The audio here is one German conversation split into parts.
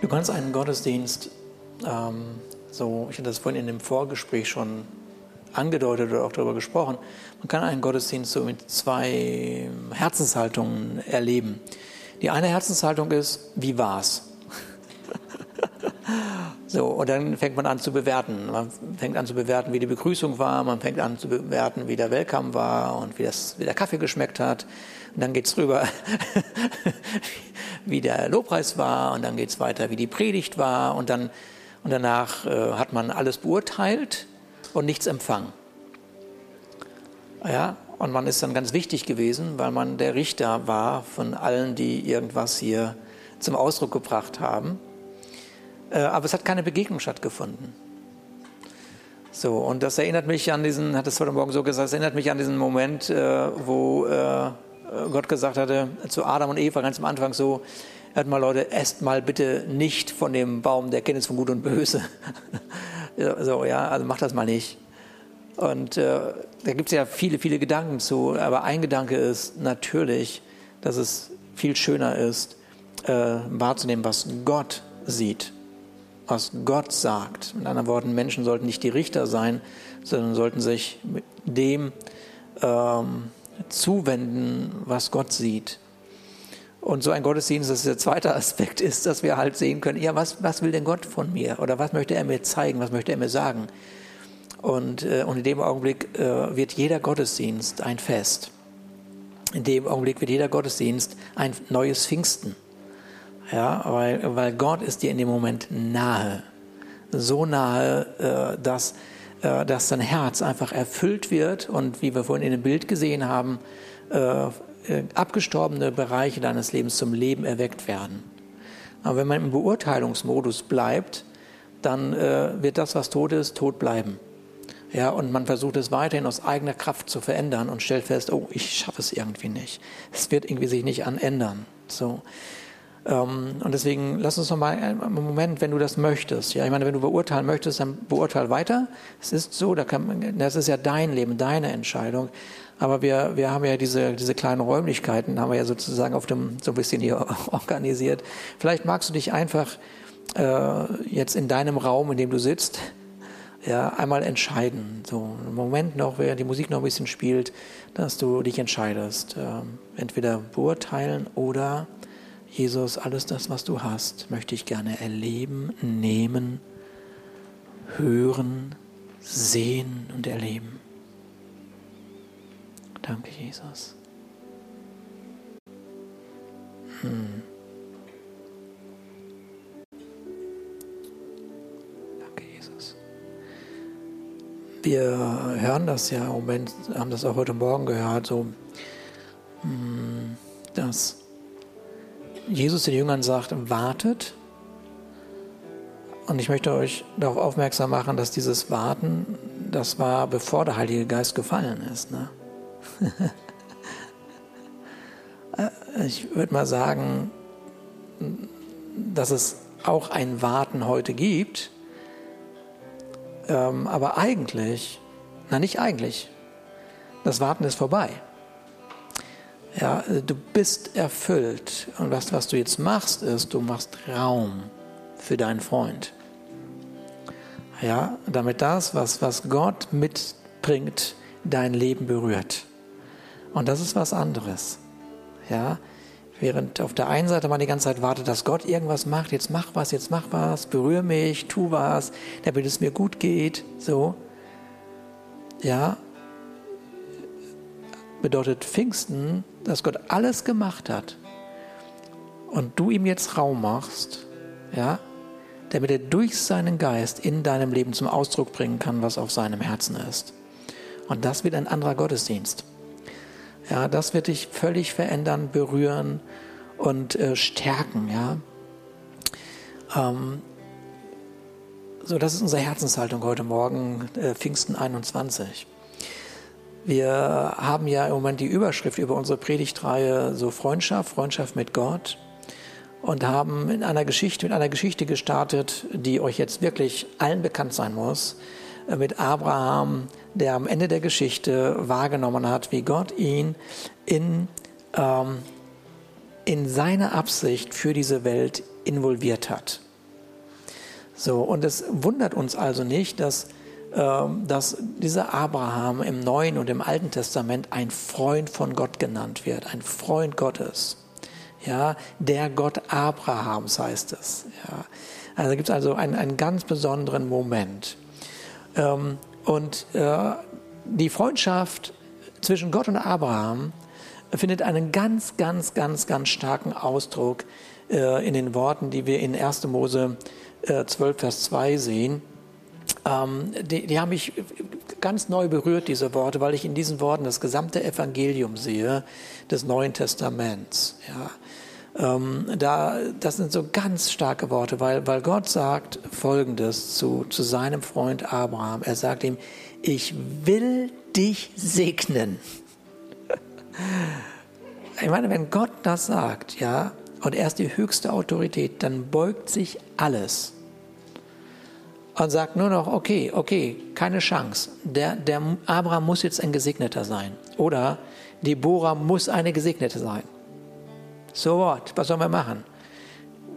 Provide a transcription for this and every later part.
Du kannst einen Gottesdienst, ähm, so, ich hatte das vorhin in dem Vorgespräch schon angedeutet oder auch darüber gesprochen, man kann einen Gottesdienst so mit zwei Herzenshaltungen erleben. Die eine Herzenshaltung ist, wie war's? so, und dann fängt man an zu bewerten. Man fängt an zu bewerten, wie die Begrüßung war, man fängt an zu bewerten, wie der Welcome war und wie, das, wie der Kaffee geschmeckt hat. Und dann geht es rüber, wie der Lobpreis war und dann geht es weiter, wie die Predigt war und dann und danach äh, hat man alles beurteilt und nichts empfangen. Ja, und man ist dann ganz wichtig gewesen, weil man der Richter war von allen, die irgendwas hier zum Ausdruck gebracht haben. Äh, aber es hat keine Begegnung stattgefunden. So, und das erinnert mich an diesen, hat es heute Morgen so gesagt, das erinnert mich an diesen Moment, äh, wo äh, Gott gesagt hatte zu Adam und Eva ganz am Anfang so, hört mal Leute, esst mal bitte nicht von dem Baum der Kenntnis von Gut und Böse. so, ja, also macht das mal nicht. Und äh, da gibt es ja viele, viele Gedanken zu, aber ein Gedanke ist natürlich, dass es viel schöner ist, äh, wahrzunehmen, was Gott sieht, was Gott sagt. Mit anderen Worten, Menschen sollten nicht die Richter sein, sondern sollten sich dem ähm, zuwenden, was Gott sieht. Und so ein Gottesdienst, das ist der zweite Aspekt ist, dass wir halt sehen können, ja, was, was will denn Gott von mir? Oder was möchte er mir zeigen? Was möchte er mir sagen? Und, äh, und in dem Augenblick äh, wird jeder Gottesdienst ein Fest. In dem Augenblick wird jeder Gottesdienst ein neues Pfingsten. Ja, weil, weil Gott ist dir in dem Moment nahe. So nahe, äh, dass, dass dein Herz einfach erfüllt wird und wie wir vorhin in dem Bild gesehen haben, äh, äh, abgestorbene Bereiche deines Lebens zum Leben erweckt werden. Aber wenn man im Beurteilungsmodus bleibt, dann äh, wird das, was tot ist, tot bleiben. Ja, und man versucht es weiterhin aus eigener Kraft zu verändern und stellt fest, oh, ich schaffe es irgendwie nicht. Es wird irgendwie sich nicht anändern. So. Ähm, und deswegen lass uns noch mal einen Moment, wenn du das möchtest. Ja, ich meine, wenn du beurteilen möchtest, dann beurteil weiter. Es ist so, da kann, das ist ja dein Leben, deine Entscheidung. Aber wir, wir haben ja diese, diese kleinen Räumlichkeiten, haben wir ja sozusagen auf dem, so ein bisschen hier organisiert. Vielleicht magst du dich einfach äh, jetzt in deinem Raum, in dem du sitzt, ja, einmal entscheiden. So einen Moment noch, während die Musik noch ein bisschen spielt, dass du dich entscheidest. Äh, entweder beurteilen oder Jesus, alles das, was du hast, möchte ich gerne erleben, nehmen, hören, sehen und erleben. Danke, Jesus. Hm. Danke, Jesus. Wir hören das ja im Moment, haben das auch heute Morgen gehört, so, hm, dass Jesus den Jüngern sagt, wartet. Und ich möchte euch darauf aufmerksam machen, dass dieses Warten, das war bevor der Heilige Geist gefallen ist. Ne? ich würde mal sagen, dass es auch ein Warten heute gibt, ähm, aber eigentlich, na nicht eigentlich, das Warten ist vorbei. Ja, du bist erfüllt und was, was du jetzt machst, ist, du machst Raum für deinen Freund. Ja, damit das, was, was Gott mitbringt, dein Leben berührt. Und das ist was anderes. Ja, während auf der einen Seite man die ganze Zeit wartet, dass Gott irgendwas macht, jetzt mach was, jetzt mach was, berühre mich, tu was, damit es mir gut geht, so. Ja, bedeutet Pfingsten, dass Gott alles gemacht hat und du ihm jetzt Raum machst, ja, damit er durch seinen Geist in deinem Leben zum Ausdruck bringen kann, was auf seinem Herzen ist. Und das wird ein anderer Gottesdienst. Ja, das wird dich völlig verändern, berühren und äh, stärken. Ja. Ähm, so, das ist unsere Herzenshaltung heute Morgen, äh, Pfingsten 21. Wir haben ja im Moment die Überschrift über unsere Predigtreihe so Freundschaft, Freundschaft mit Gott und haben in einer Geschichte, mit einer Geschichte gestartet, die euch jetzt wirklich allen bekannt sein muss, äh, mit Abraham, der am Ende der Geschichte wahrgenommen hat, wie Gott ihn in, ähm, in seine Absicht für diese Welt involviert hat. So, und es wundert uns also nicht, dass, dass dieser Abraham im Neuen und im Alten Testament ein Freund von Gott genannt wird, ein Freund Gottes. Ja, der Gott Abrahams heißt es. Ja. Also gibt es also einen, einen ganz besonderen Moment. Ähm, und äh, die Freundschaft zwischen Gott und Abraham findet einen ganz, ganz, ganz, ganz starken Ausdruck äh, in den Worten, die wir in 1. Mose äh, 12, Vers 2 sehen. Ähm, die, die haben mich ganz neu berührt, diese Worte, weil ich in diesen Worten das gesamte Evangelium sehe des Neuen Testaments. Ja. Ähm, da, das sind so ganz starke Worte, weil, weil Gott sagt Folgendes zu, zu seinem Freund Abraham. Er sagt ihm, ich will dich segnen. Ich meine, wenn Gott das sagt, ja, und er ist die höchste Autorität, dann beugt sich alles und sagt nur noch, okay, okay, keine Chance. Der, der Abraham muss jetzt ein Gesegneter sein. Oder Deborah muss eine Gesegnete sein. So what? Was sollen wir machen?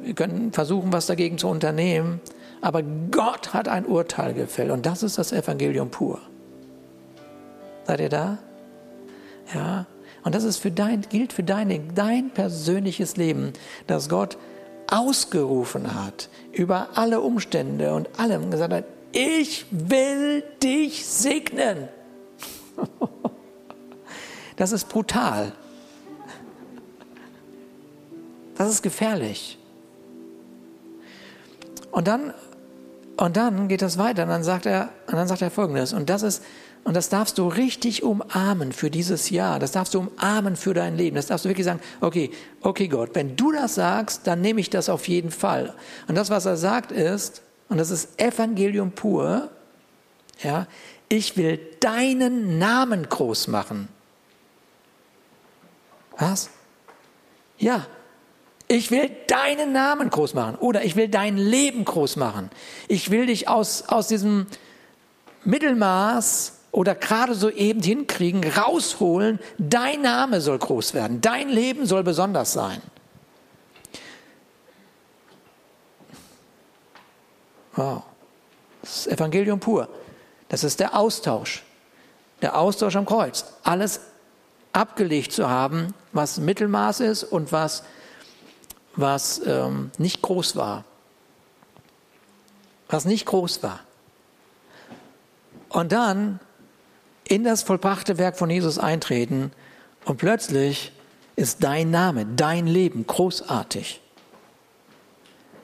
Wir können versuchen, was dagegen zu unternehmen, aber Gott hat ein Urteil gefällt und das ist das Evangelium pur. Seid ihr da? Ja. Und das ist für dein, gilt für dein, dein persönliches Leben, dass Gott ausgerufen hat über alle Umstände und allem gesagt hat, ich will dich segnen. Das ist brutal. Das ist gefährlich. Und dann, und dann geht das weiter. Und dann sagt er, und dann sagt er Folgendes. Und das ist, und das darfst du richtig umarmen für dieses Jahr. Das darfst du umarmen für dein Leben. Das darfst du wirklich sagen, okay, okay Gott, wenn du das sagst, dann nehme ich das auf jeden Fall. Und das, was er sagt, ist, und das ist Evangelium pur, ja, ich will deinen Namen groß machen. Was? Ja, ich will deinen Namen groß machen oder ich will dein Leben groß machen. Ich will dich aus, aus diesem Mittelmaß oder gerade so eben hinkriegen, rausholen, dein Name soll groß werden, dein Leben soll besonders sein. Wow. Das ist Evangelium pur. Das ist der Austausch. Der Austausch am Kreuz. Alles abgelegt zu haben, was Mittelmaß ist und was, was ähm, nicht groß war. Was nicht groß war. Und dann in das vollbrachte Werk von Jesus eintreten und plötzlich ist dein Name, dein Leben großartig.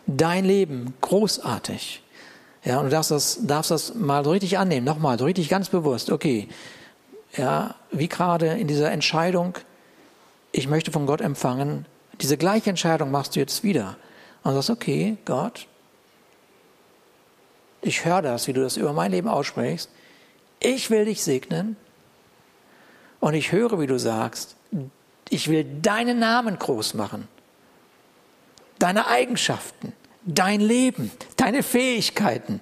Dein Leben großartig. Ja, und du darfst das, darfst das mal so richtig annehmen, nochmal, so richtig ganz bewusst. Okay, ja, wie gerade in dieser Entscheidung, ich möchte von Gott empfangen, diese gleiche Entscheidung machst du jetzt wieder. Und sagst, okay, Gott, ich höre das, wie du das über mein Leben aussprichst ich will dich segnen und ich höre, wie du sagst, ich will deinen Namen groß machen, deine Eigenschaften, dein Leben, deine Fähigkeiten.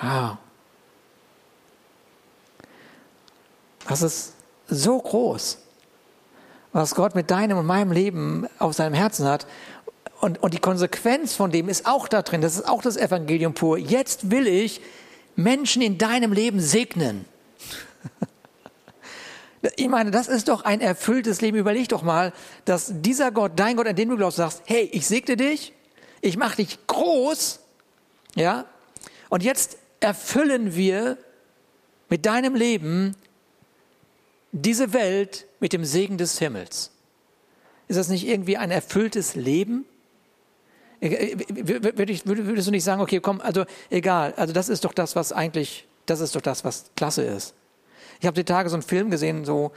Wow. Das ist so groß, was Gott mit deinem und meinem Leben auf seinem Herzen hat. Und, und die Konsequenz von dem ist auch da drin, das ist auch das Evangelium pur. Jetzt will ich Menschen in deinem Leben segnen. Ich meine, das ist doch ein erfülltes Leben. Überleg doch mal, dass dieser Gott, dein Gott, an den du glaubst, sagst, hey, ich segne dich, ich mache dich groß, ja, und jetzt erfüllen wir mit deinem Leben diese Welt mit dem Segen des Himmels. Ist das nicht irgendwie ein erfülltes Leben? Würdest du nicht sagen, okay, komm, also egal, also das ist doch das, was eigentlich, das ist doch das, was klasse ist. Ich habe die Tage so einen Film gesehen, so,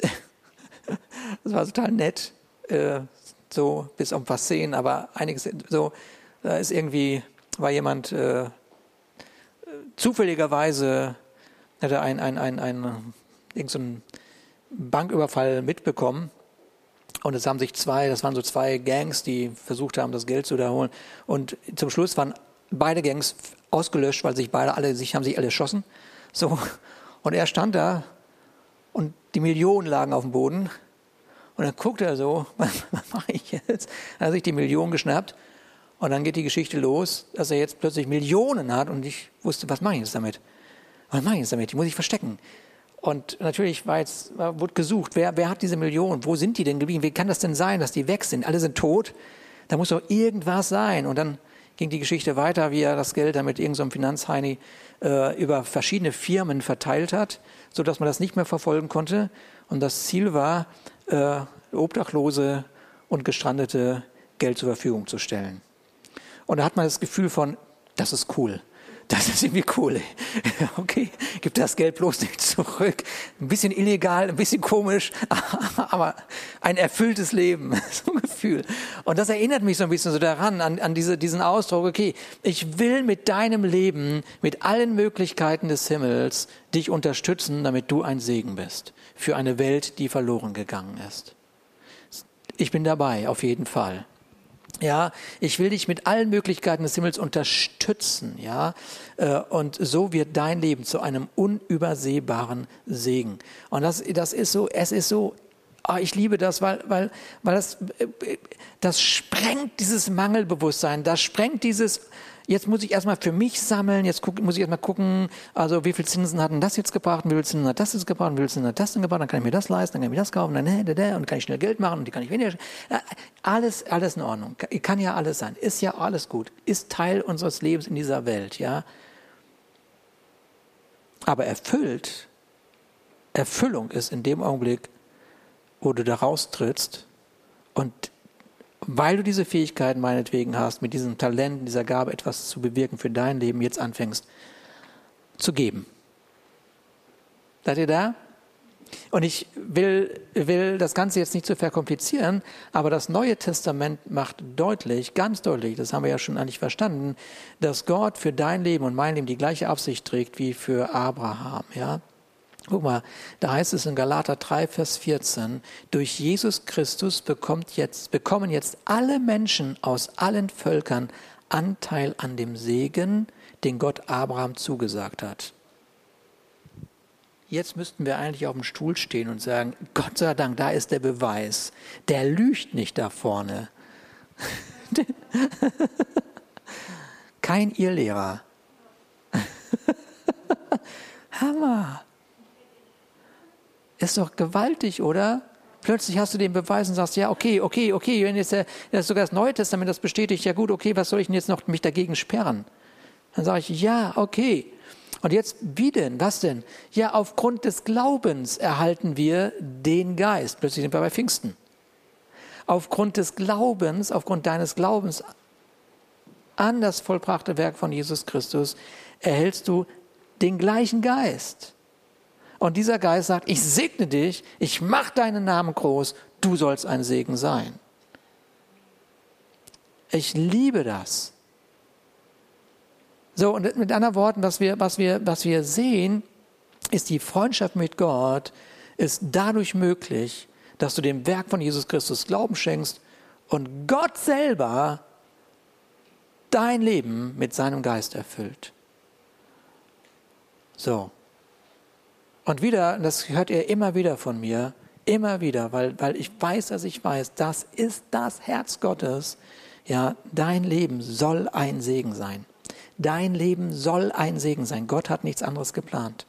das war total nett, äh, so bis ein paar Szenen, aber einiges, so, da ist irgendwie, war jemand äh, zufälligerweise, hatte ein, ein, ein, ein, irgend so ein Banküberfall mitbekommen und es haben sich zwei, das waren so zwei Gangs, die versucht haben, das Geld zu wiederholen. Und zum Schluss waren beide Gangs ausgelöscht, weil sich beide alle, sich haben sich alle erschossen. So. Und er stand da und die Millionen lagen auf dem Boden. Und dann guckte er so, was, was mache ich jetzt? Dann hat er sich die Millionen geschnappt Und dann geht die Geschichte los, dass er jetzt plötzlich Millionen hat und ich wusste, was mache ich jetzt damit? Was mache ich jetzt damit? Die muss ich verstecken. Und natürlich war jetzt, wurde gesucht, wer, wer hat diese Millionen? Wo sind die denn geblieben? Wie kann das denn sein, dass die weg sind? Alle sind tot. Da muss doch irgendwas sein. Und dann ging die Geschichte weiter, wie er das Geld dann mit irgendeinem so Finanzheini äh, über verschiedene Firmen verteilt hat, sodass man das nicht mehr verfolgen konnte. Und das Ziel war, äh, Obdachlose und Gestrandete Geld zur Verfügung zu stellen. Und da hat man das Gefühl von, das ist cool. Das ist irgendwie cool. Okay, gib das Geld bloß nicht zurück. Ein bisschen illegal, ein bisschen komisch, aber ein erfülltes Leben, so ein Gefühl. Und das erinnert mich so ein bisschen so daran, an, an diese, diesen Ausdruck, okay, ich will mit deinem Leben, mit allen Möglichkeiten des Himmels dich unterstützen, damit du ein Segen bist für eine Welt, die verloren gegangen ist. Ich bin dabei, auf jeden Fall. Ja, ich will dich mit allen Möglichkeiten des Himmels unterstützen, ja, äh, und so wird dein Leben zu einem unübersehbaren Segen. Und das, das ist so, es ist so, oh, ich liebe das, weil, weil, weil das, äh, das sprengt dieses Mangelbewusstsein, das sprengt dieses, jetzt muss ich erstmal für mich sammeln, jetzt guck, muss ich erstmal gucken, also wie viel Zinsen hat denn das jetzt gebracht, wie viel Zinsen hat das jetzt gebracht, wie viel Zinsen hat das denn gebracht, dann kann ich mir das leisten, dann kann ich mir das kaufen, dann, und dann kann ich schnell Geld machen und die kann ich weniger. Alles, alles in Ordnung. Kann ja alles sein. Ist ja alles gut. Ist Teil unseres Lebens in dieser Welt, ja. Aber erfüllt, Erfüllung ist in dem Augenblick, wo du da raustrittst und weil du diese Fähigkeiten meinetwegen hast, mit diesem Talent, dieser Gabe etwas zu bewirken für dein Leben, jetzt anfängst zu geben. Seid ihr da? Und ich will, will das Ganze jetzt nicht zu verkomplizieren, aber das Neue Testament macht deutlich, ganz deutlich, das haben wir ja schon eigentlich verstanden, dass Gott für dein Leben und mein Leben die gleiche Absicht trägt wie für Abraham, ja. Guck mal, da heißt es in Galater 3, Vers 14, durch Jesus Christus bekommt jetzt, bekommen jetzt alle Menschen aus allen Völkern Anteil an dem Segen, den Gott Abraham zugesagt hat. Jetzt müssten wir eigentlich auf dem Stuhl stehen und sagen, Gott sei Dank, da ist der Beweis. Der lügt nicht da vorne. Kein Irrlehrer. Hammer. Ist doch gewaltig, oder? Plötzlich hast du den Beweis und sagst, ja, okay, okay, okay, wenn jetzt der, das sogar das Neue Testament das bestätigt, ja gut, okay, was soll ich denn jetzt noch mich dagegen sperren? Dann sage ich, ja, okay. Und jetzt, wie denn? Was denn? Ja, aufgrund des Glaubens erhalten wir den Geist. Plötzlich sind wir bei Pfingsten. Aufgrund des Glaubens, aufgrund deines Glaubens an das vollbrachte Werk von Jesus Christus erhältst du den gleichen Geist. Und dieser Geist sagt, ich segne dich, ich mache deinen Namen groß, du sollst ein Segen sein. Ich liebe das. So, und mit anderen Worten, was wir, was wir, was wir sehen, ist die Freundschaft mit Gott, ist dadurch möglich, dass du dem Werk von Jesus Christus Glauben schenkst und Gott selber dein Leben mit seinem Geist erfüllt. So, und wieder, das hört ihr immer wieder von mir, immer wieder, weil, weil ich weiß, dass ich weiß, das ist das Herz Gottes. Ja, dein Leben soll ein Segen sein. Dein Leben soll ein Segen sein. Gott hat nichts anderes geplant.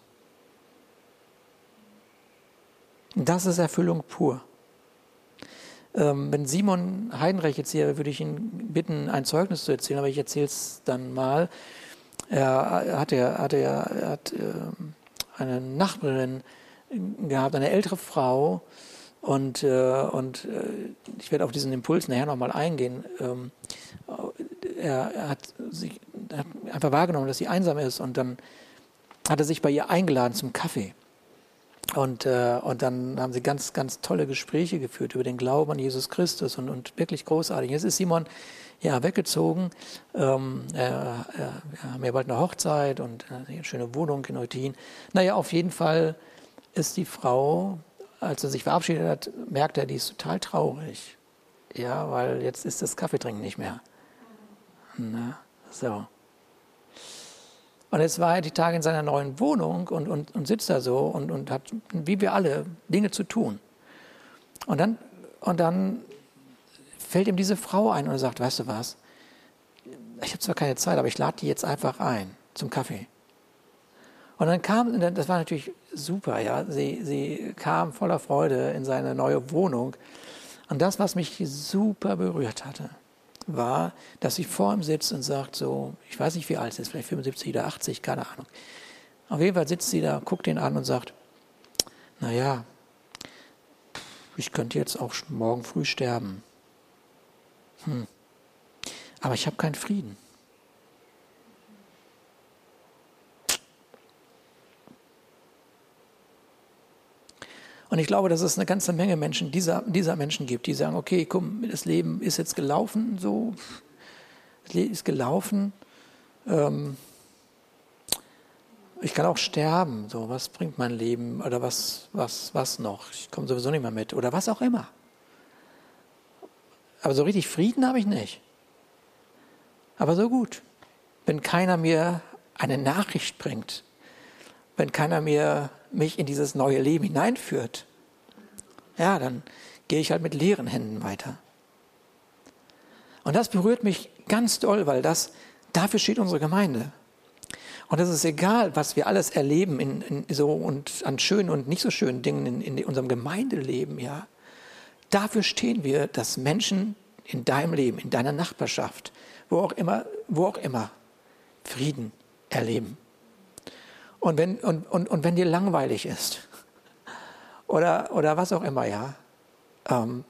Das ist Erfüllung pur. Ähm, wenn Simon Heidenreich jetzt hier, würde ich ihn bitten, ein Zeugnis zu erzählen, aber ich erzähle es dann mal. Er hat, er, hat, er, er hat, ähm, eine Nachbarin gehabt, eine ältere Frau. Und, äh, und äh, ich werde auf diesen Impuls nachher nochmal eingehen. Ähm, er, er, hat sich er hat einfach wahrgenommen, dass sie einsam ist und dann hat er sich bei ihr eingeladen zum Kaffee. Und, äh, und dann haben sie ganz, ganz tolle Gespräche geführt über den Glauben an Jesus Christus und, und wirklich großartig. Jetzt ist Simon ja, weggezogen. Ähm, äh, äh, wir haben ja bald eine Hochzeit und äh, eine schöne Wohnung in Eutin. Naja, auf jeden Fall ist die Frau, als er sich verabschiedet hat, merkt er, die ist total traurig. Ja, weil jetzt ist das Kaffeetrinken nicht mehr. Na, so. Und jetzt war er die Tage in seiner neuen Wohnung und, und, und sitzt da so und, und hat, wie wir alle, Dinge zu tun. Und dann, und dann fällt ihm diese Frau ein und er sagt, weißt du was, ich habe zwar keine Zeit, aber ich lade die jetzt einfach ein zum Kaffee. Und dann kam, das war natürlich super, ja, sie, sie kam voller Freude in seine neue Wohnung. Und das, was mich super berührt hatte, war, dass sie vor ihm sitzt und sagt so, ich weiß nicht, wie alt sie ist, vielleicht 75 oder 80, keine Ahnung. Auf jeden Fall sitzt sie da, guckt ihn an und sagt, naja, ich könnte jetzt auch morgen früh sterben. Hm. Aber ich habe keinen Frieden. Und ich glaube, dass es eine ganze Menge Menschen, dieser, dieser Menschen gibt, die sagen, okay, komm, das Leben ist jetzt gelaufen, so, das Leben ist gelaufen. Ähm, ich kann auch sterben, so, was bringt mein Leben oder was, was, was noch? Ich komme sowieso nicht mehr mit oder was auch immer. Aber so richtig Frieden habe ich nicht. Aber so gut, wenn keiner mir eine Nachricht bringt, wenn keiner mir mich in dieses neue Leben hineinführt, ja, dann gehe ich halt mit leeren Händen weiter. Und das berührt mich ganz doll, weil das, dafür steht unsere Gemeinde. Und es ist egal, was wir alles erleben in, in so und an schönen und nicht so schönen Dingen in, in unserem Gemeindeleben, ja. Dafür stehen wir, dass Menschen in deinem Leben, in deiner Nachbarschaft, wo auch immer, wo auch immer, Frieden erleben. Und wenn, und, und, und wenn dir langweilig ist oder, oder was auch immer, ja, ähm,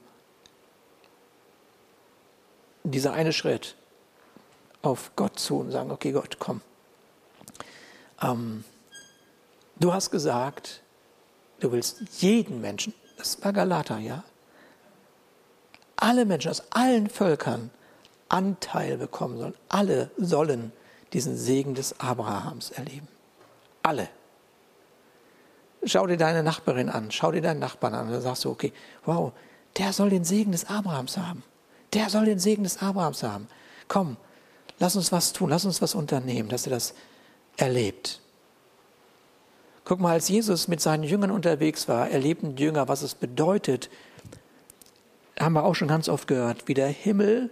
dieser eine Schritt auf Gott zu und sagen, okay Gott, komm. Ähm, du hast gesagt, du willst jeden Menschen, das war Galater, ja, alle Menschen aus allen Völkern Anteil bekommen sollen. Alle sollen diesen Segen des Abrahams erleben. Alle. Schau dir deine Nachbarin an, schau dir deinen Nachbarn an und dann sagst du, okay, wow, der soll den Segen des Abrahams haben. Der soll den Segen des Abrahams haben. Komm, lass uns was tun, lass uns was unternehmen, dass er das erlebt. Guck mal, als Jesus mit seinen Jüngern unterwegs war, erlebten die Jünger, was es bedeutet, haben wir auch schon ganz oft gehört, wie der Himmel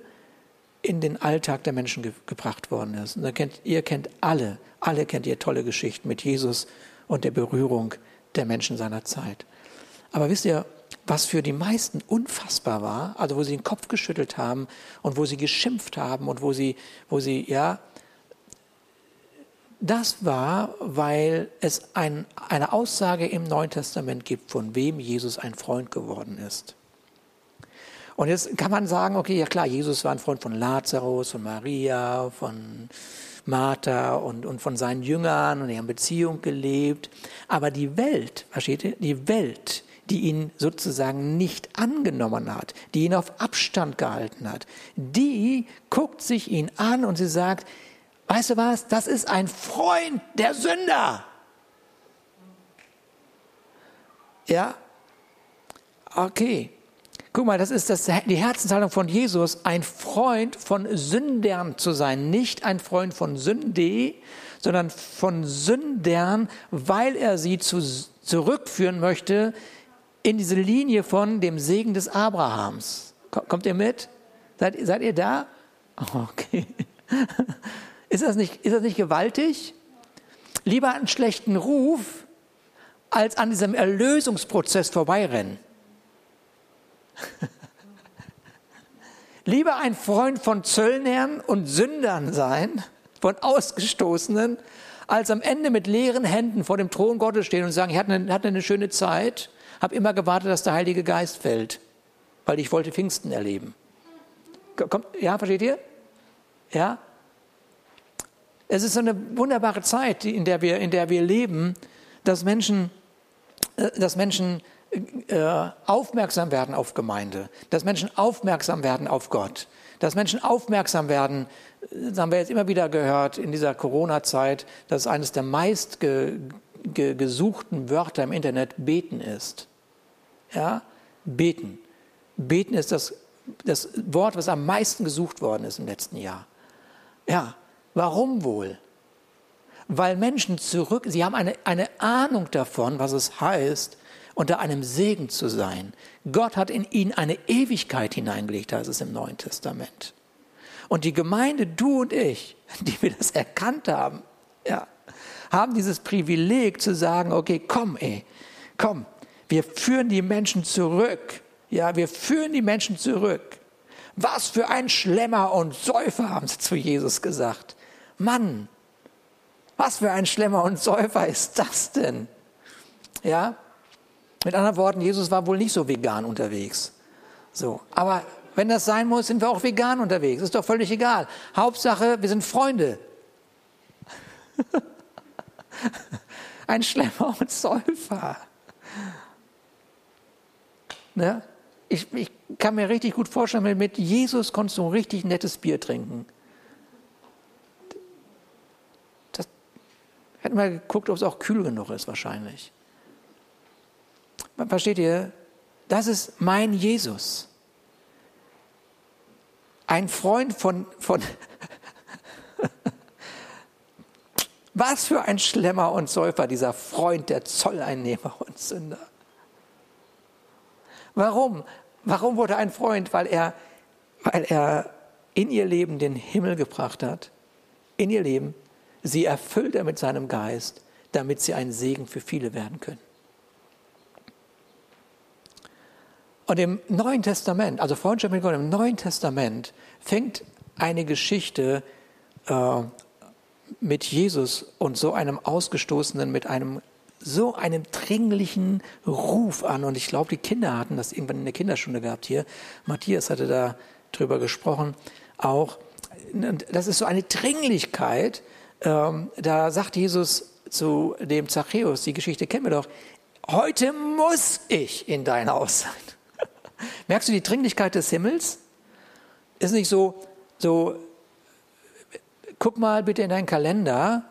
in den Alltag der Menschen ge gebracht worden ist. Und kennt, ihr kennt alle alle kennt ihr tolle Geschichten mit Jesus und der Berührung der Menschen seiner Zeit. Aber wisst ihr, was für die meisten unfassbar war, also wo sie den Kopf geschüttelt haben und wo sie geschimpft haben und wo sie, wo sie, ja, das war, weil es ein, eine Aussage im Neuen Testament gibt, von wem Jesus ein Freund geworden ist. Und jetzt kann man sagen, okay, ja klar, Jesus war ein Freund von Lazarus, von Maria, von Martha und, und von seinen Jüngern und die haben Beziehung gelebt. Aber die Welt, versteht ihr, die Welt, die ihn sozusagen nicht angenommen hat, die ihn auf Abstand gehalten hat, die guckt sich ihn an und sie sagt, weißt du was, das ist ein Freund der Sünder. Ja, okay. Guck mal, das ist das, die Herzenshaltung von Jesus, ein Freund von Sündern zu sein. Nicht ein Freund von Sünde, sondern von Sündern, weil er sie zu, zurückführen möchte in diese Linie von dem Segen des Abrahams. Kommt ihr mit? Seid, seid ihr da? Okay. Ist das, nicht, ist das nicht gewaltig? Lieber einen schlechten Ruf, als an diesem Erlösungsprozess vorbeirennen. Lieber ein Freund von Zöllnern und Sündern sein, von Ausgestoßenen, als am Ende mit leeren Händen vor dem Thron Gottes stehen und sagen, ich hatte eine, hatte eine schöne Zeit, habe immer gewartet, dass der Heilige Geist fällt, weil ich wollte Pfingsten erleben. Kommt, ja, versteht ihr? Ja? Es ist so eine wunderbare Zeit, in der wir, in der wir leben, dass Menschen, äh, dass Menschen äh, aufmerksam werden auf Gemeinde, dass Menschen aufmerksam werden auf Gott, dass Menschen aufmerksam werden, das haben wir jetzt immer wieder gehört in dieser Corona-Zeit, dass eines der meist ge, ge, gesuchten Wörter im Internet beten ist. Ja, beten. Beten ist das, das Wort, was am meisten gesucht worden ist im letzten Jahr. Ja, warum wohl? Weil Menschen zurück, sie haben eine, eine Ahnung davon, was es heißt, unter einem Segen zu sein. Gott hat in ihn eine Ewigkeit hineingelegt, heißt es im Neuen Testament. Und die Gemeinde, du und ich, die wir das erkannt haben, ja, haben dieses Privileg zu sagen, okay, komm, ey, komm, wir führen die Menschen zurück. Ja, wir führen die Menschen zurück. Was für ein Schlemmer und Säufer, haben sie zu Jesus gesagt. Mann, was für ein Schlemmer und Säufer ist das denn? Ja? Mit anderen Worten, Jesus war wohl nicht so vegan unterwegs. So, aber wenn das sein muss, sind wir auch vegan unterwegs. Ist doch völlig egal. Hauptsache, wir sind Freunde. ein Schlemmer und Säufer. Ne? Ich, ich, kann mir richtig gut vorstellen, mit Jesus konntest du ein richtig nettes Bier trinken. Hätten wir geguckt, ob es auch kühl genug ist, wahrscheinlich. Versteht ihr? Das ist mein Jesus. Ein Freund von, von was für ein Schlemmer und Säufer, dieser Freund der Zolleinnehmer und Sünder. Warum? Warum wurde ein Freund? Weil er, weil er in ihr Leben den Himmel gebracht hat, in ihr Leben. Sie erfüllt er mit seinem Geist, damit sie ein Segen für viele werden können. Und im Neuen Testament, also Freundschaft mit Gott, im Neuen Testament fängt eine Geschichte äh, mit Jesus und so einem Ausgestoßenen, mit einem so einem dringlichen Ruf an. Und ich glaube, die Kinder hatten das irgendwann in der Kinderstunde gehabt hier. Matthias hatte da drüber gesprochen auch. Das ist so eine Dringlichkeit. Ähm, da sagt Jesus zu dem Zachäus, die Geschichte kennen wir doch, heute muss ich in dein Haus sein. Merkst du die Dringlichkeit des Himmels? Ist nicht so, so, guck mal bitte in deinen Kalender,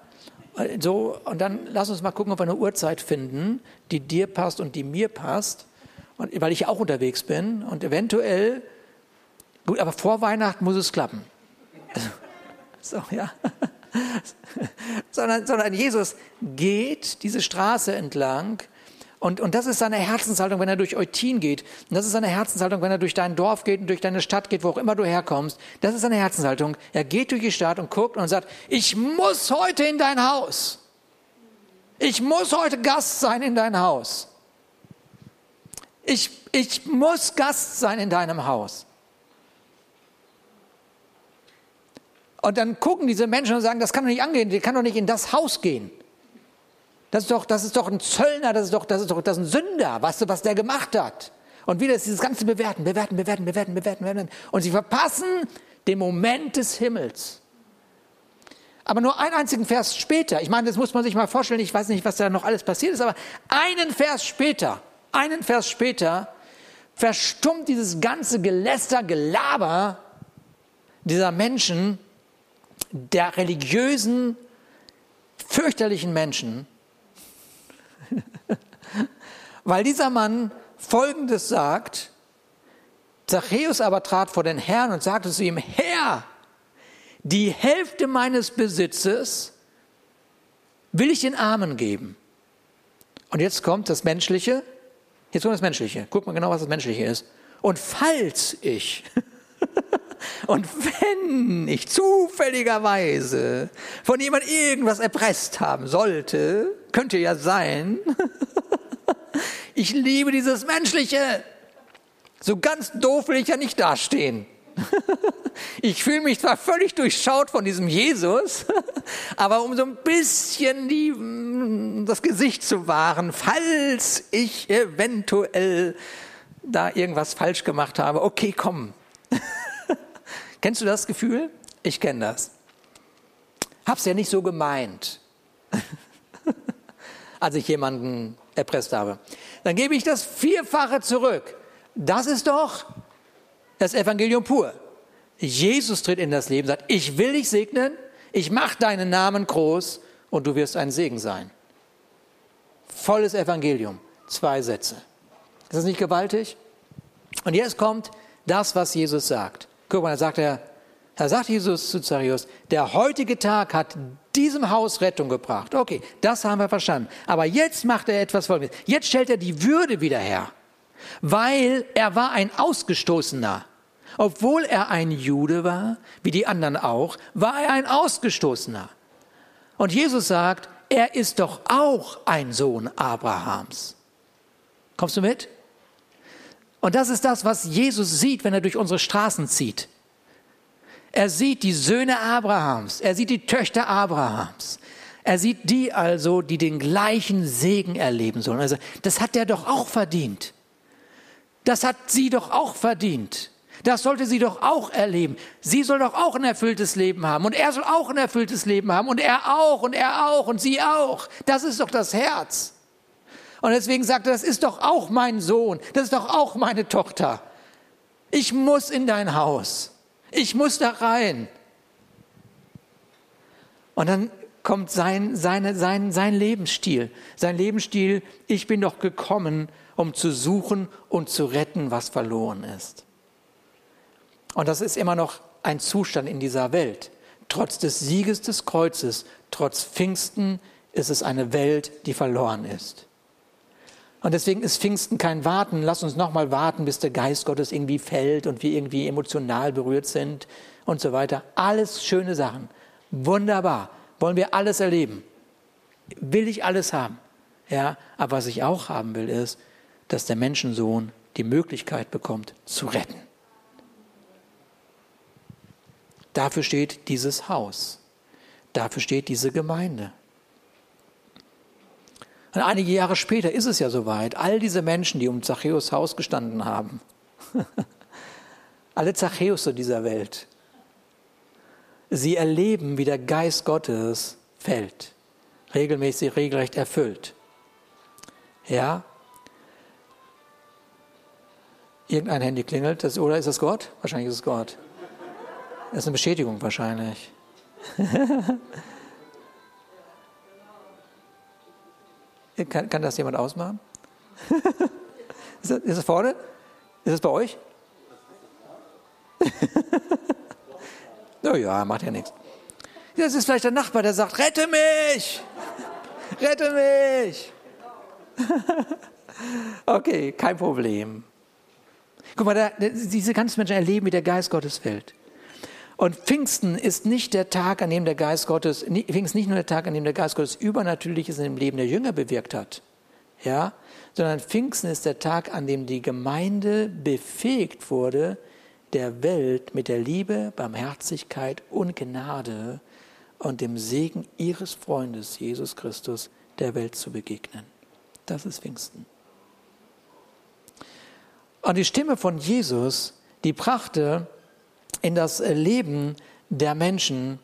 so, und dann lass uns mal gucken, ob wir eine Uhrzeit finden, die dir passt und die mir passt. Und, weil ich auch unterwegs bin und eventuell, gut, aber vor Weihnachten muss es klappen. so, ja. sondern, sondern Jesus geht diese Straße entlang und, und das ist seine Herzenshaltung, wenn er durch Eutin geht. Und das ist seine Herzenshaltung, wenn er durch dein Dorf geht und durch deine Stadt geht, wo auch immer du herkommst. Das ist seine Herzenshaltung. Er geht durch die Stadt und guckt und sagt, ich muss heute in dein Haus. Ich muss heute Gast sein in dein Haus. Ich, ich muss Gast sein in deinem Haus. Und dann gucken diese Menschen und sagen, das kann doch nicht angehen, die kann doch nicht in das Haus gehen. Das ist doch, das ist doch ein Zöllner, das ist doch, das ist doch das ist ein Sünder, weißt du, was der gemacht hat. Und wieder ist dieses ganze Bewerten, bewerten, bewerten, bewerten, bewerten, bewerten. Und sie verpassen den Moment des Himmels. Aber nur einen einzigen Vers später, ich meine, das muss man sich mal vorstellen, ich weiß nicht, was da noch alles passiert ist, aber einen Vers später, einen Vers später verstummt dieses ganze Geläster, Gelaber dieser Menschen, der religiösen, fürchterlichen Menschen, weil dieser Mann Folgendes sagt, Zachäus aber trat vor den Herrn und sagte zu ihm, Herr, die Hälfte meines Besitzes will ich den Armen geben. Und jetzt kommt das Menschliche, jetzt kommt das Menschliche, guck mal genau, was das Menschliche ist. Und falls ich, und wenn ich zufälligerweise von jemand irgendwas erpresst haben sollte, könnte ja sein, ich liebe dieses Menschliche. So ganz doof will ich ja nicht dastehen. Ich fühle mich zwar völlig durchschaut von diesem Jesus, aber um so ein bisschen die, mm, das Gesicht zu wahren, falls ich eventuell da irgendwas falsch gemacht habe, okay, komm. Kennst du das Gefühl? Ich kenne das. Hab's ja nicht so gemeint, als ich jemanden erpresst habe. Dann gebe ich das Vierfache zurück. Das ist doch das Evangelium pur. Jesus tritt in das Leben, sagt, ich will dich segnen, ich mache deinen Namen groß und du wirst ein Segen sein. Volles Evangelium, zwei Sätze. Ist das nicht gewaltig? Und jetzt kommt das, was Jesus sagt. Guck mal, da sagt er, da sagt Jesus zu Zarius, der heutige Tag hat diesem Haus Rettung gebracht. Okay, das haben wir verstanden. Aber jetzt macht er etwas Folgendes. Jetzt stellt er die Würde wieder her, weil er war ein Ausgestoßener. Obwohl er ein Jude war, wie die anderen auch, war er ein Ausgestoßener. Und Jesus sagt, er ist doch auch ein Sohn Abrahams. Kommst du mit? Und das ist das, was Jesus sieht, wenn er durch unsere Straßen zieht. Er sieht die Söhne Abrahams, er sieht die Töchter Abrahams. Er sieht die also, die den gleichen Segen erleben sollen. Also, das hat er doch auch verdient. Das hat sie doch auch verdient. Das sollte sie doch auch erleben. Sie soll doch auch ein erfülltes Leben haben. Und er soll auch ein erfülltes Leben haben. Und er auch. Und er auch. Und sie auch. Das ist doch das Herz. Und deswegen sagt er, das ist doch auch mein Sohn. Das ist doch auch meine Tochter. Ich muss in dein Haus. Ich muss da rein. Und dann kommt sein, seine, sein, sein Lebensstil. Sein Lebensstil, ich bin doch gekommen, um zu suchen und zu retten, was verloren ist. Und das ist immer noch ein Zustand in dieser Welt. Trotz des Sieges des Kreuzes, trotz Pfingsten ist es eine Welt, die verloren ist. Und deswegen ist Pfingsten kein Warten. Lass uns nochmal warten, bis der Geist Gottes irgendwie fällt und wir irgendwie emotional berührt sind und so weiter. Alles schöne Sachen. Wunderbar. Wollen wir alles erleben. Will ich alles haben. Ja, aber was ich auch haben will, ist, dass der Menschensohn die Möglichkeit bekommt, zu retten. Dafür steht dieses Haus. Dafür steht diese Gemeinde. Und einige Jahre später ist es ja soweit. All diese Menschen, die um Zachäus Haus gestanden haben, alle Zachäus dieser Welt, sie erleben, wie der Geist Gottes fällt, regelmäßig, regelrecht erfüllt. Ja? Irgendein Handy klingelt, das, oder ist das Gott? Wahrscheinlich ist es Gott. Das ist eine Bestätigung wahrscheinlich. Kann, kann das jemand ausmachen? ist, das vorne? Ist das bei euch? naja, macht ja nichts. Das ist vielleicht der Nachbar, der sagt, rette mich! Rette mich! okay, kein Problem. Guck mal, da, diese ganzen Menschen erleben, wie der Geist Gottes fällt. Und Pfingsten ist nicht der Tag, an dem der Geist Gottes, Pfingsten nicht nur der Tag, an dem der Geist Gottes Übernatürliches in dem Leben der Jünger bewirkt hat, ja, sondern Pfingsten ist der Tag, an dem die Gemeinde befähigt wurde, der Welt mit der Liebe, Barmherzigkeit und Gnade und dem Segen ihres Freundes Jesus Christus der Welt zu begegnen. Das ist Pfingsten. Und die Stimme von Jesus, die brachte in das Leben der Menschen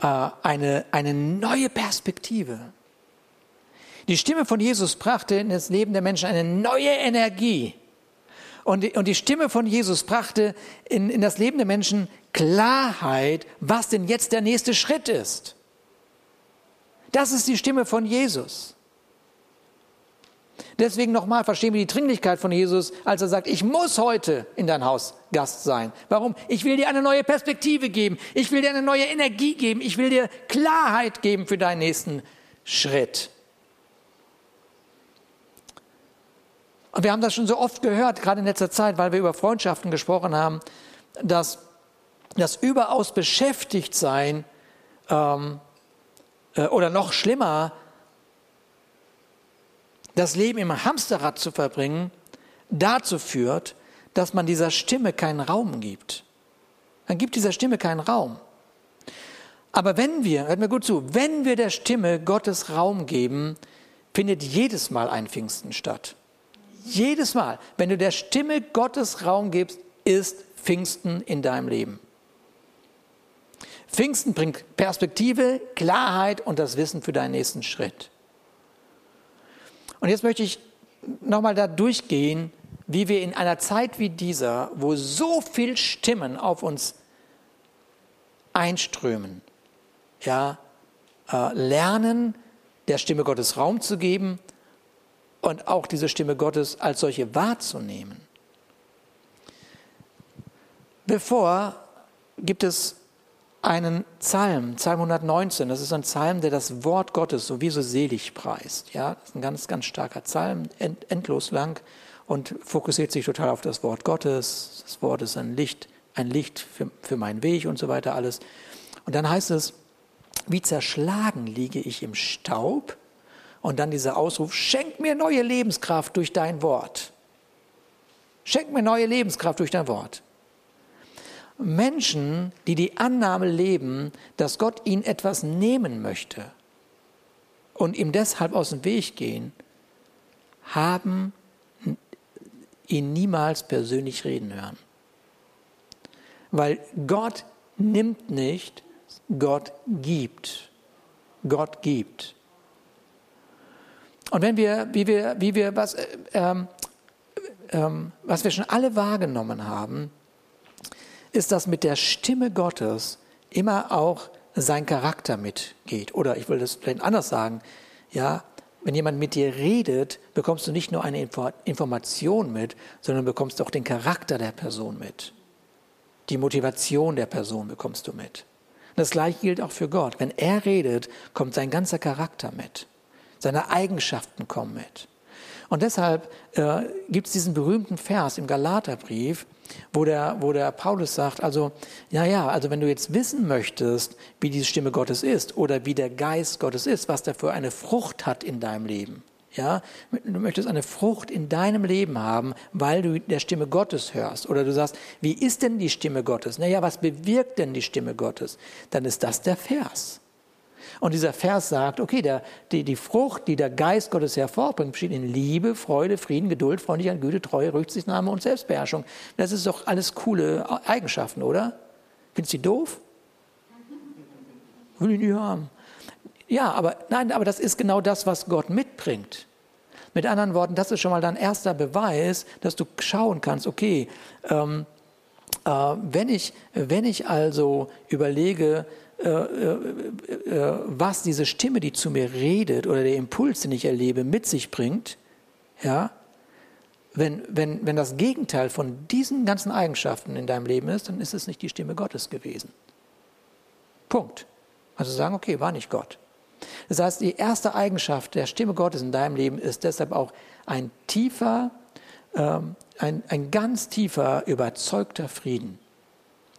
äh, eine, eine neue Perspektive. Die Stimme von Jesus brachte in das Leben der Menschen eine neue Energie. Und die, und die Stimme von Jesus brachte in, in das Leben der Menschen Klarheit, was denn jetzt der nächste Schritt ist. Das ist die Stimme von Jesus. Deswegen nochmal verstehen wir die Dringlichkeit von Jesus, als er sagt, ich muss heute in dein Haus Gast sein. Warum? Ich will dir eine neue Perspektive geben. Ich will dir eine neue Energie geben. Ich will dir Klarheit geben für deinen nächsten Schritt. Und wir haben das schon so oft gehört, gerade in letzter Zeit, weil wir über Freundschaften gesprochen haben, dass das überaus beschäftigt sein ähm, äh, oder noch schlimmer, das Leben im Hamsterrad zu verbringen, dazu führt, dass man dieser Stimme keinen Raum gibt. Man gibt dieser Stimme keinen Raum. Aber wenn wir, hört mir gut zu, wenn wir der Stimme Gottes Raum geben, findet jedes Mal ein Pfingsten statt. Jedes Mal, wenn du der Stimme Gottes Raum gibst, ist Pfingsten in deinem Leben. Pfingsten bringt Perspektive, Klarheit und das Wissen für deinen nächsten Schritt. Und jetzt möchte ich nochmal da durchgehen, wie wir in einer Zeit wie dieser, wo so viel Stimmen auf uns einströmen, ja, äh, lernen, der Stimme Gottes Raum zu geben und auch diese Stimme Gottes als solche wahrzunehmen. Bevor gibt es einen Psalm, Psalm 119. Das ist ein Psalm, der das Wort Gottes sowieso selig preist. Ja, das ist ein ganz, ganz starker Psalm, end, endlos lang und fokussiert sich total auf das Wort Gottes. Das Wort ist ein Licht ein Licht für, für meinen Weg und so weiter alles. Und dann heißt es, wie zerschlagen liege ich im Staub. Und dann dieser Ausruf, schenk mir neue Lebenskraft durch dein Wort. Schenk mir neue Lebenskraft durch dein Wort. Menschen, die die Annahme leben, dass Gott ihnen etwas nehmen möchte und ihm deshalb aus dem Weg gehen, haben ihn niemals persönlich reden hören. Weil Gott nimmt nicht, Gott gibt. Gott gibt. Und wenn wir, wie wir, wie wir was, äh, ähm, was wir schon alle wahrgenommen haben, ist, dass mit der Stimme Gottes immer auch sein Charakter mitgeht. Oder ich will das vielleicht anders sagen, ja, wenn jemand mit dir redet, bekommst du nicht nur eine Info Information mit, sondern bekommst auch den Charakter der Person mit. Die Motivation der Person bekommst du mit. Das gleiche gilt auch für Gott. Wenn er redet, kommt sein ganzer Charakter mit. Seine Eigenschaften kommen mit. Und deshalb äh, gibt es diesen berühmten Vers im Galaterbrief, wo der, wo der Paulus sagt, also, ja, ja, also wenn du jetzt wissen möchtest, wie diese Stimme Gottes ist oder wie der Geist Gottes ist, was der für eine Frucht hat in deinem Leben, ja, du möchtest eine Frucht in deinem Leben haben, weil du der Stimme Gottes hörst. Oder du sagst, wie ist denn die Stimme Gottes? Naja, was bewirkt denn die Stimme Gottes? Dann ist das der Vers. Und dieser Vers sagt, okay, der, die, die Frucht, die der Geist Gottes hervorbringt, besteht in Liebe, Freude, Frieden, Geduld, Freundlichkeit, Güte, Treue, Rücksichtnahme und Selbstbeherrschung. Das ist doch alles coole Eigenschaften, oder? Findest du die doof? Will ich nicht haben. Ja, aber nein, aber das ist genau das, was Gott mitbringt. Mit anderen Worten, das ist schon mal dein erster Beweis, dass du schauen kannst, okay, ähm, äh, wenn, ich, wenn ich also überlege, äh, äh, äh, was diese Stimme, die zu mir redet oder der Impuls, den ich erlebe, mit sich bringt, ja, wenn, wenn, wenn das Gegenteil von diesen ganzen Eigenschaften in deinem Leben ist, dann ist es nicht die Stimme Gottes gewesen. Punkt. Also sagen, okay, war nicht Gott. Das heißt, die erste Eigenschaft der Stimme Gottes in deinem Leben ist deshalb auch ein tiefer, ähm, ein, ein ganz tiefer, überzeugter Frieden.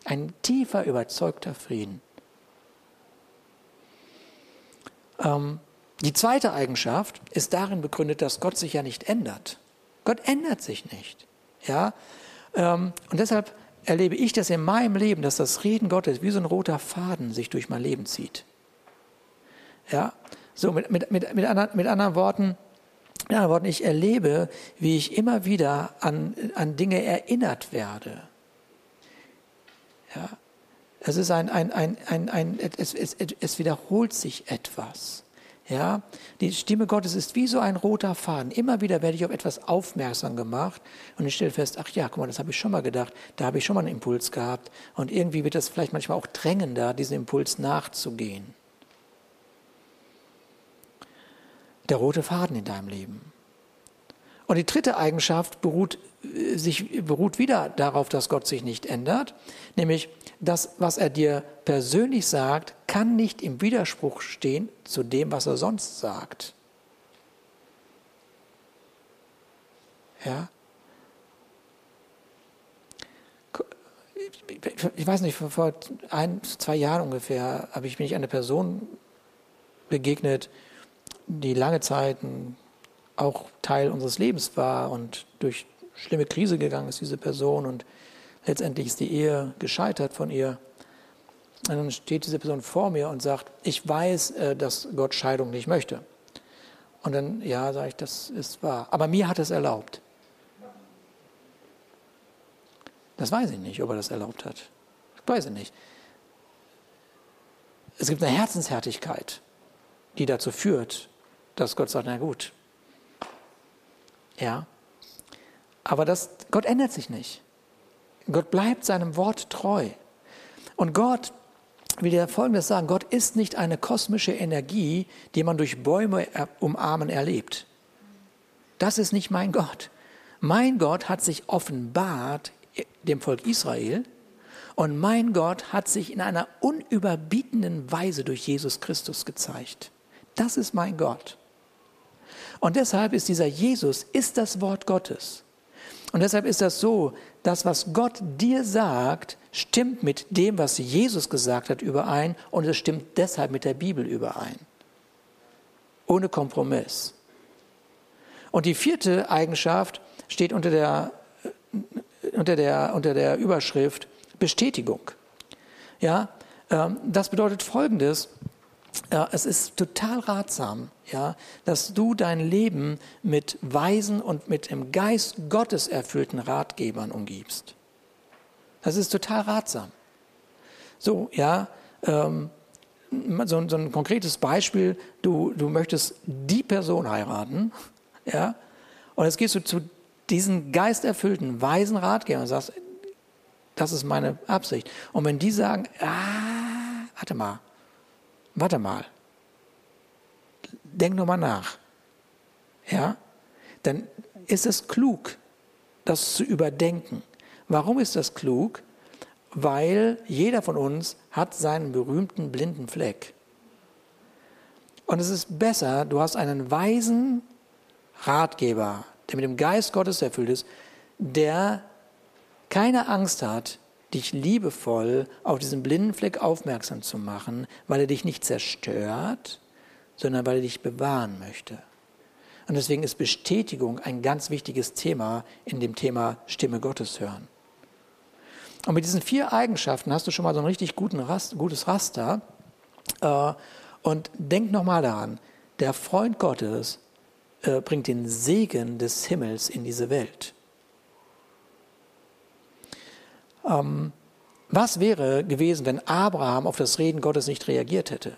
Ein tiefer, überzeugter Frieden. Ähm, die zweite Eigenschaft ist darin begründet, dass Gott sich ja nicht ändert. Gott ändert sich nicht. Ja? Ähm, und deshalb erlebe ich das in meinem Leben, dass das Reden Gottes wie so ein roter Faden sich durch mein Leben zieht. Ja? So, mit, mit, mit, mit, anderen, mit anderen Worten, mit ich erlebe, wie ich immer wieder an, an Dinge erinnert werde. Ja? Es ist ein, ein, ein, ein, ein es, es, es wiederholt sich etwas. Ja, die Stimme Gottes ist wie so ein roter Faden. Immer wieder werde ich auf etwas aufmerksam gemacht und ich stelle fest, ach ja, guck mal, das habe ich schon mal gedacht, da habe ich schon mal einen Impuls gehabt und irgendwie wird das vielleicht manchmal auch drängender, diesem Impuls nachzugehen. Der rote Faden in deinem Leben. Und die dritte Eigenschaft beruht, äh, sich, beruht wieder darauf, dass Gott sich nicht ändert, nämlich das, was er dir persönlich sagt, kann nicht im Widerspruch stehen zu dem, was er sonst sagt. Ja? Ich weiß nicht, vor ein, zwei Jahren ungefähr habe ich mich einer Person begegnet, die lange Zeit auch Teil unseres Lebens war und durch schlimme Krise gegangen ist, diese Person. Und letztendlich ist die Ehe gescheitert von ihr. Und dann steht diese Person vor mir und sagt, ich weiß, äh, dass Gott Scheidung nicht möchte. Und dann, ja, sage ich, das ist wahr. Aber mir hat es erlaubt. Das weiß ich nicht, ob er das erlaubt hat. Das weiß ich nicht. Es gibt eine Herzenshärtigkeit, die dazu führt, dass Gott sagt, na gut. Ja. Aber das, Gott ändert sich nicht. Gott bleibt seinem Wort treu. Und Gott will dir Folgendes sagen, Gott ist nicht eine kosmische Energie, die man durch Bäume umarmen erlebt. Das ist nicht mein Gott. Mein Gott hat sich offenbart dem Volk Israel und mein Gott hat sich in einer unüberbietenden Weise durch Jesus Christus gezeigt. Das ist mein Gott. Und deshalb ist dieser Jesus, ist das Wort Gottes. Und deshalb ist das so, das, was Gott dir sagt, stimmt mit dem, was Jesus gesagt hat, überein und es stimmt deshalb mit der Bibel überein. Ohne Kompromiss. Und die vierte Eigenschaft steht unter der, äh, unter der, unter der Überschrift Bestätigung. Ja, ähm, das bedeutet Folgendes. Ja, es ist total ratsam, ja, dass du dein Leben mit weisen und mit im Geist Gottes erfüllten Ratgebern umgibst. Das ist total ratsam. So, ja, ähm, so, so, ein konkretes Beispiel, du, du möchtest die Person heiraten, ja, und jetzt gehst du zu diesen geisterfüllten, weisen Ratgebern und sagst, das ist meine Absicht. Und wenn die sagen, ah, warte mal, warte mal, denk nochmal nach, ja, dann ist es klug, das zu überdenken. Warum ist das klug? Weil jeder von uns hat seinen berühmten blinden Fleck. Und es ist besser, du hast einen weisen Ratgeber, der mit dem Geist Gottes erfüllt ist, der keine Angst hat, dich liebevoll auf diesen blinden Fleck aufmerksam zu machen, weil er dich nicht zerstört, sondern weil er dich bewahren möchte. Und deswegen ist Bestätigung ein ganz wichtiges Thema in dem Thema Stimme Gottes hören. Und mit diesen vier Eigenschaften hast du schon mal so ein richtig Rast, gutes Raster. Äh, und denk nochmal daran, der Freund Gottes äh, bringt den Segen des Himmels in diese Welt. Ähm, was wäre gewesen, wenn Abraham auf das Reden Gottes nicht reagiert hätte?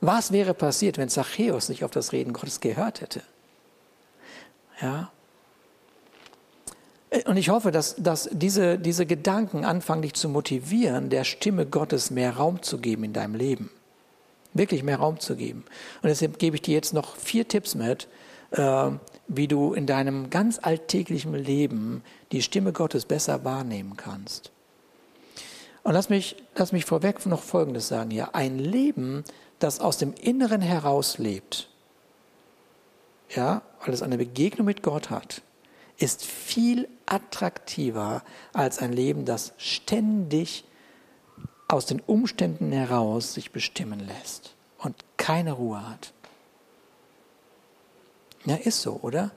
Was wäre passiert, wenn Zachäus nicht auf das Reden Gottes gehört hätte? Ja. Und ich hoffe, dass, dass diese, diese Gedanken anfangen, dich zu motivieren, der Stimme Gottes mehr Raum zu geben in deinem Leben. Wirklich mehr Raum zu geben. Und deshalb gebe ich dir jetzt noch vier Tipps mit, äh, wie du in deinem ganz alltäglichen Leben die Stimme Gottes besser wahrnehmen kannst. Und lass mich, lass mich vorweg noch Folgendes sagen hier. Ein Leben, das aus dem Inneren heraus lebt, ja, weil es eine Begegnung mit Gott hat, ist viel attraktiver als ein Leben, das ständig aus den Umständen heraus sich bestimmen lässt und keine Ruhe hat. Ja, ist so, oder?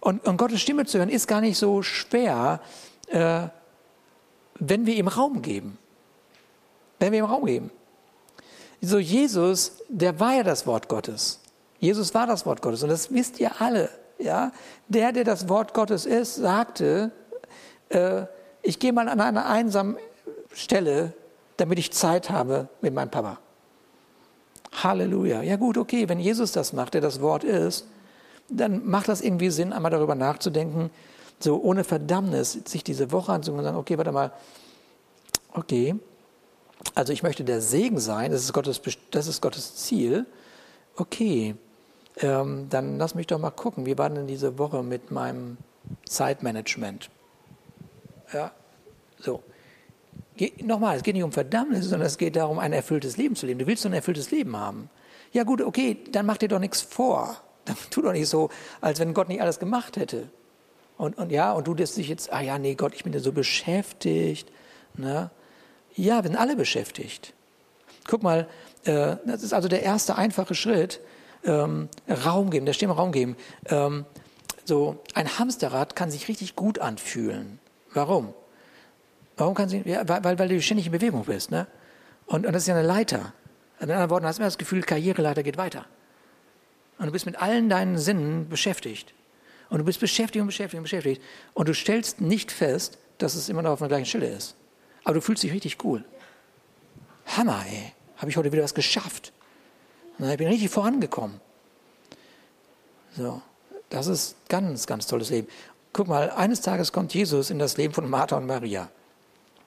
Und, und Gottes Stimme zu hören ist gar nicht so schwer, äh, wenn wir ihm Raum geben. Wenn wir ihm Raum geben. So Jesus, der war ja das Wort Gottes. Jesus war das Wort Gottes und das wisst ihr alle. Ja? Der, der das Wort Gottes ist, sagte, äh, ich gehe mal an eine einsame Stelle, damit ich Zeit habe mit meinem Papa. Halleluja. Ja gut, okay, wenn Jesus das macht, der das Wort ist, dann macht das irgendwie Sinn, einmal darüber nachzudenken, so ohne Verdammnis sich diese Woche anzugucken und sagen, okay, warte mal, okay, also ich möchte der Segen sein, das ist Gottes, das ist Gottes Ziel, okay, ähm, dann lass mich doch mal gucken, wie war denn diese Woche mit meinem Zeitmanagement? Ja, so. Nochmal, es geht nicht um Verdammnis, sondern es geht darum, ein erfülltes Leben zu leben. Du willst ein erfülltes Leben haben. Ja gut, okay, dann mach dir doch nichts vor. Dann tu doch nicht so, als wenn Gott nicht alles gemacht hätte. Und, und ja, und du lässt dich jetzt, ah ja, nee, Gott, ich bin ja so beschäftigt. Ne? Ja, wir sind alle beschäftigt. Guck mal, äh, das ist also der erste einfache Schritt. Ähm, Raum geben, der Stimme Raum geben. Ähm, so ein Hamsterrad kann sich richtig gut anfühlen. Warum? Warum kann sie? Ja, weil, weil du ständig in Bewegung bist, ne? Und, und das ist ja eine Leiter. In anderen Worten, hast du immer das Gefühl, Karriereleiter geht weiter. Und du bist mit allen deinen Sinnen beschäftigt. Und du bist beschäftigt und beschäftigt und beschäftigt. Und du stellst nicht fest, dass es immer noch auf der gleichen Stelle ist. Aber du fühlst dich richtig cool. Hammer, ey. Habe ich heute wieder was geschafft. Und ich bin richtig vorangekommen. So, das ist ganz, ganz tolles Leben. Guck mal, eines Tages kommt Jesus in das Leben von Martha und Maria.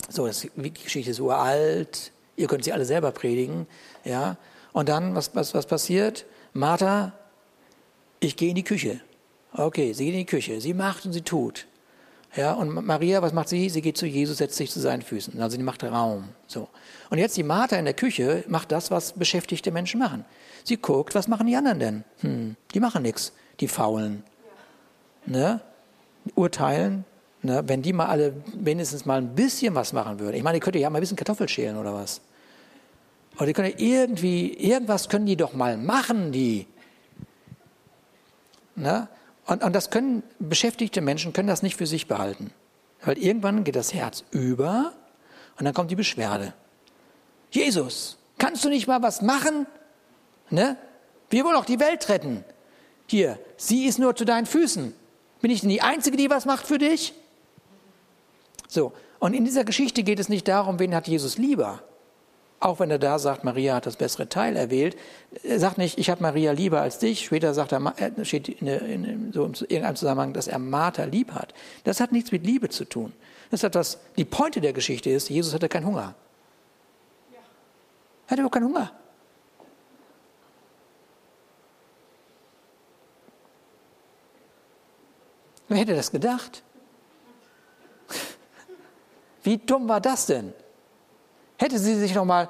So, das, die Geschichte ist uralt. Ihr könnt sie alle selber predigen. Ja. Und dann, was, was, was passiert? Martha, ich gehe in die Küche. Okay, sie geht in die Küche, sie macht und sie tut. Ja, und Maria, was macht sie? Sie geht zu Jesus, setzt sich zu seinen Füßen. Also sie macht Raum. So. Und jetzt die Martha in der Küche macht das, was beschäftigte Menschen machen. Sie guckt, was machen die anderen denn? Hm, die machen nichts, die Faulen. Ne? urteilen, ne, wenn die mal alle wenigstens mal ein bisschen was machen würden. Ich meine, die könnte ja mal ein bisschen Kartoffel schälen oder was. Aber die können irgendwie, irgendwas können die doch mal machen, die. Ne? Und, und das können beschäftigte Menschen können das nicht für sich behalten. Weil irgendwann geht das Herz über und dann kommt die Beschwerde. Jesus, kannst du nicht mal was machen? Ne? Wir wollen auch die Welt retten. Hier, sie ist nur zu deinen Füßen. Bin ich denn die Einzige, die was macht für dich? So, und in dieser Geschichte geht es nicht darum, wen hat Jesus lieber. Auch wenn er da sagt, Maria hat das bessere Teil erwählt, er sagt nicht, ich habe Maria lieber als dich. Später sagt er, äh, steht in, in, so in irgendeinem Zusammenhang, dass er Martha lieb hat. Das hat nichts mit Liebe zu tun. Das hat was, die Pointe der Geschichte ist, Jesus hatte keinen Hunger. Er hatte überhaupt keinen Hunger. Wer hätte das gedacht? Wie dumm war das denn? Hätte sie sich noch mal,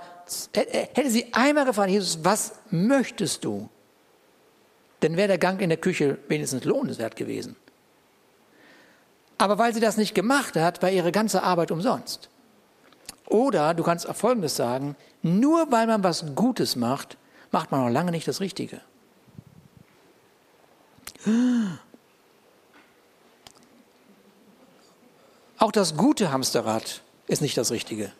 hätte sie einmal gefragt, Jesus, was möchtest du? Dann wäre der Gang in der Küche wenigstens lohnenswert gewesen. Aber weil sie das nicht gemacht hat, war ihre ganze Arbeit umsonst. Oder du kannst Folgendes sagen, nur weil man was Gutes macht, macht man noch lange nicht das Richtige. Auch das gute Hamsterrad ist nicht das Richtige.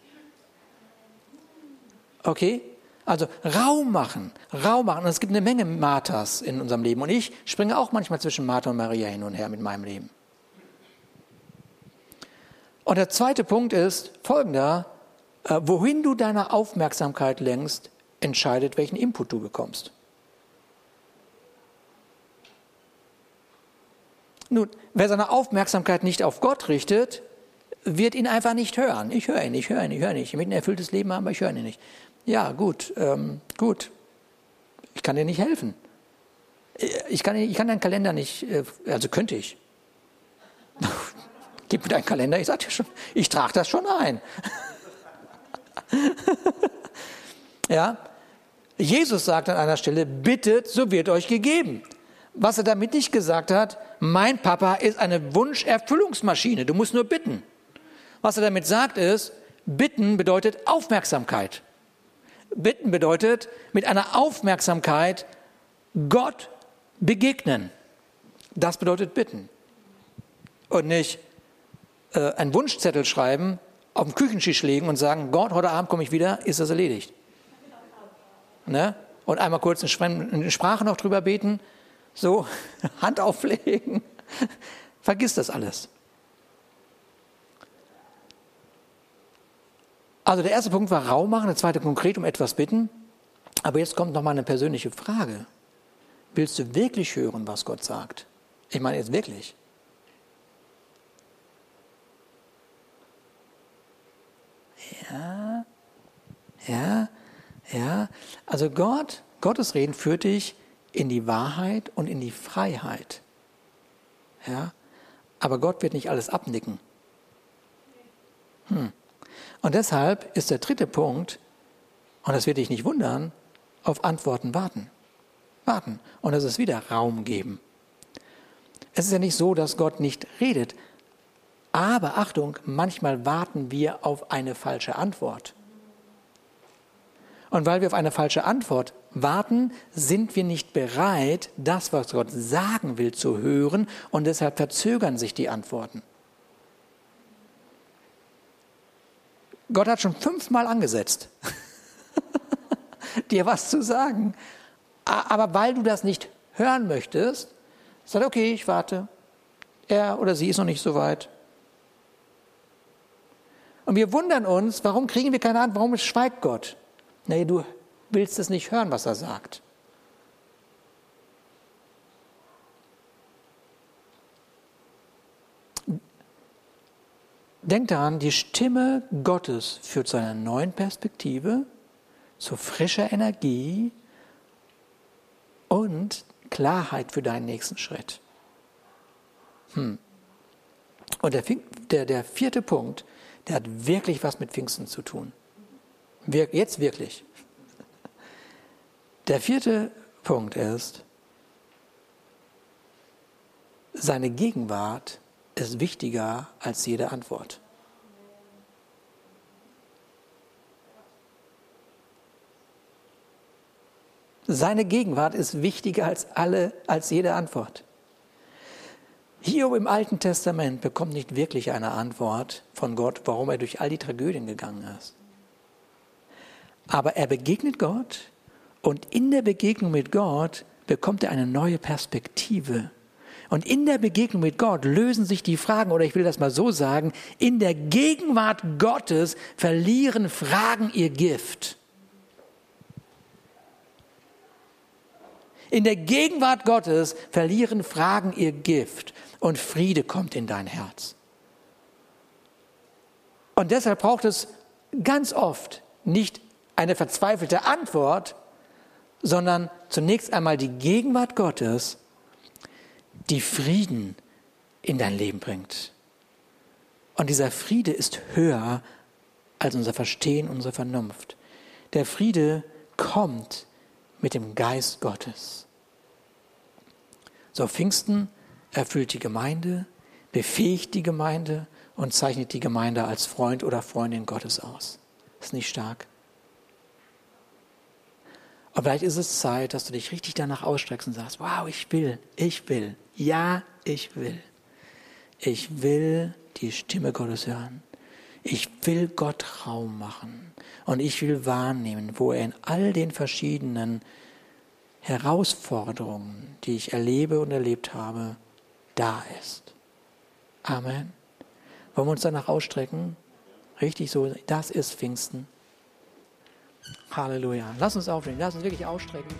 Okay? Also Raum machen, Raum machen. Und es gibt eine Menge Marthas in unserem Leben. Und ich springe auch manchmal zwischen Martha und Maria hin und her mit meinem Leben. Und der zweite Punkt ist folgender. Äh, wohin du deine Aufmerksamkeit lenkst, entscheidet, welchen Input du bekommst. Nun, wer seine Aufmerksamkeit nicht auf Gott richtet, wird ihn einfach nicht hören. Ich höre ihn, ich höre ihn, ich höre ihn nicht. Ich möchte ein erfülltes Leben haben, aber ich höre ihn nicht. Ja, gut, ähm, gut. Ich kann dir nicht helfen. Ich kann, ich kann deinen Kalender nicht, äh, also könnte ich. Gib mir deinen Kalender, ich sag dir schon, ich trage das schon ein. ja, Jesus sagt an einer Stelle, bittet, so wird euch gegeben. Was er damit nicht gesagt hat, mein Papa ist eine Wunscherfüllungsmaschine, du musst nur bitten. Was er damit sagt ist, bitten bedeutet Aufmerksamkeit. Bitten bedeutet mit einer Aufmerksamkeit Gott begegnen. Das bedeutet bitten. Und nicht äh, einen Wunschzettel schreiben, auf den Küchentisch legen und sagen, Gott, heute Abend komme ich wieder, ist das erledigt. Ne? Und einmal kurz in Sprache noch drüber beten, so, Hand auflegen. Vergiss das alles. Also der erste Punkt war Raum machen, der zweite konkret um etwas bitten. Aber jetzt kommt noch mal eine persönliche Frage. Willst du wirklich hören, was Gott sagt? Ich meine jetzt wirklich. Ja, ja, ja. Also Gott, Gottes Reden führt dich in die Wahrheit und in die Freiheit. Ja, aber Gott wird nicht alles abnicken. Hm. Und deshalb ist der dritte Punkt, und das wird dich nicht wundern, auf Antworten warten. Warten. Und es ist wieder Raum geben. Es ist ja nicht so, dass Gott nicht redet. Aber Achtung, manchmal warten wir auf eine falsche Antwort. Und weil wir auf eine falsche Antwort warten, sind wir nicht bereit, das, was Gott sagen will, zu hören und deshalb verzögern sich die Antworten. Gott hat schon fünfmal angesetzt, dir was zu sagen. Aber weil du das nicht hören möchtest, sagt okay, ich warte. Er oder sie ist noch nicht so weit. Und wir wundern uns, warum kriegen wir keine Antwort, warum schweigt Gott? Nee, du willst es nicht hören, was er sagt. Denk daran, die Stimme Gottes führt zu einer neuen Perspektive, zu frischer Energie und Klarheit für deinen nächsten Schritt. Hm. Und der, der, der vierte Punkt, der hat wirklich was mit Pfingsten zu tun. Wir, jetzt wirklich. Der vierte Punkt ist, seine Gegenwart ist wichtiger als jede Antwort. Seine Gegenwart ist wichtiger als alle, als jede Antwort. Hiob im Alten Testament bekommt nicht wirklich eine Antwort von Gott, warum er durch all die Tragödien gegangen ist. Aber er begegnet Gott und in der Begegnung mit Gott bekommt er eine neue Perspektive. Und in der Begegnung mit Gott lösen sich die Fragen, oder ich will das mal so sagen, in der Gegenwart Gottes verlieren Fragen ihr Gift. In der Gegenwart Gottes verlieren Fragen ihr Gift und Friede kommt in dein Herz. Und deshalb braucht es ganz oft nicht eine verzweifelte Antwort, sondern zunächst einmal die Gegenwart Gottes, die Frieden in dein Leben bringt. Und dieser Friede ist höher als unser Verstehen, unsere Vernunft. Der Friede kommt mit dem Geist Gottes. So Pfingsten erfüllt die Gemeinde, befähigt die Gemeinde und zeichnet die Gemeinde als Freund oder Freundin Gottes aus. Ist nicht stark? Aber vielleicht ist es Zeit, dass du dich richtig danach ausstreckst und sagst, wow, ich will, ich will, ja, ich will. Ich will die Stimme Gottes hören. Ich will Gott Raum machen. Und ich will wahrnehmen, wo er in all den verschiedenen Herausforderungen, die ich erlebe und erlebt habe, da ist. Amen. Wollen wir uns danach ausstrecken? Richtig so, das ist Pfingsten. Halleluja. Lass uns aufnehmen, lass uns wirklich ausstrecken.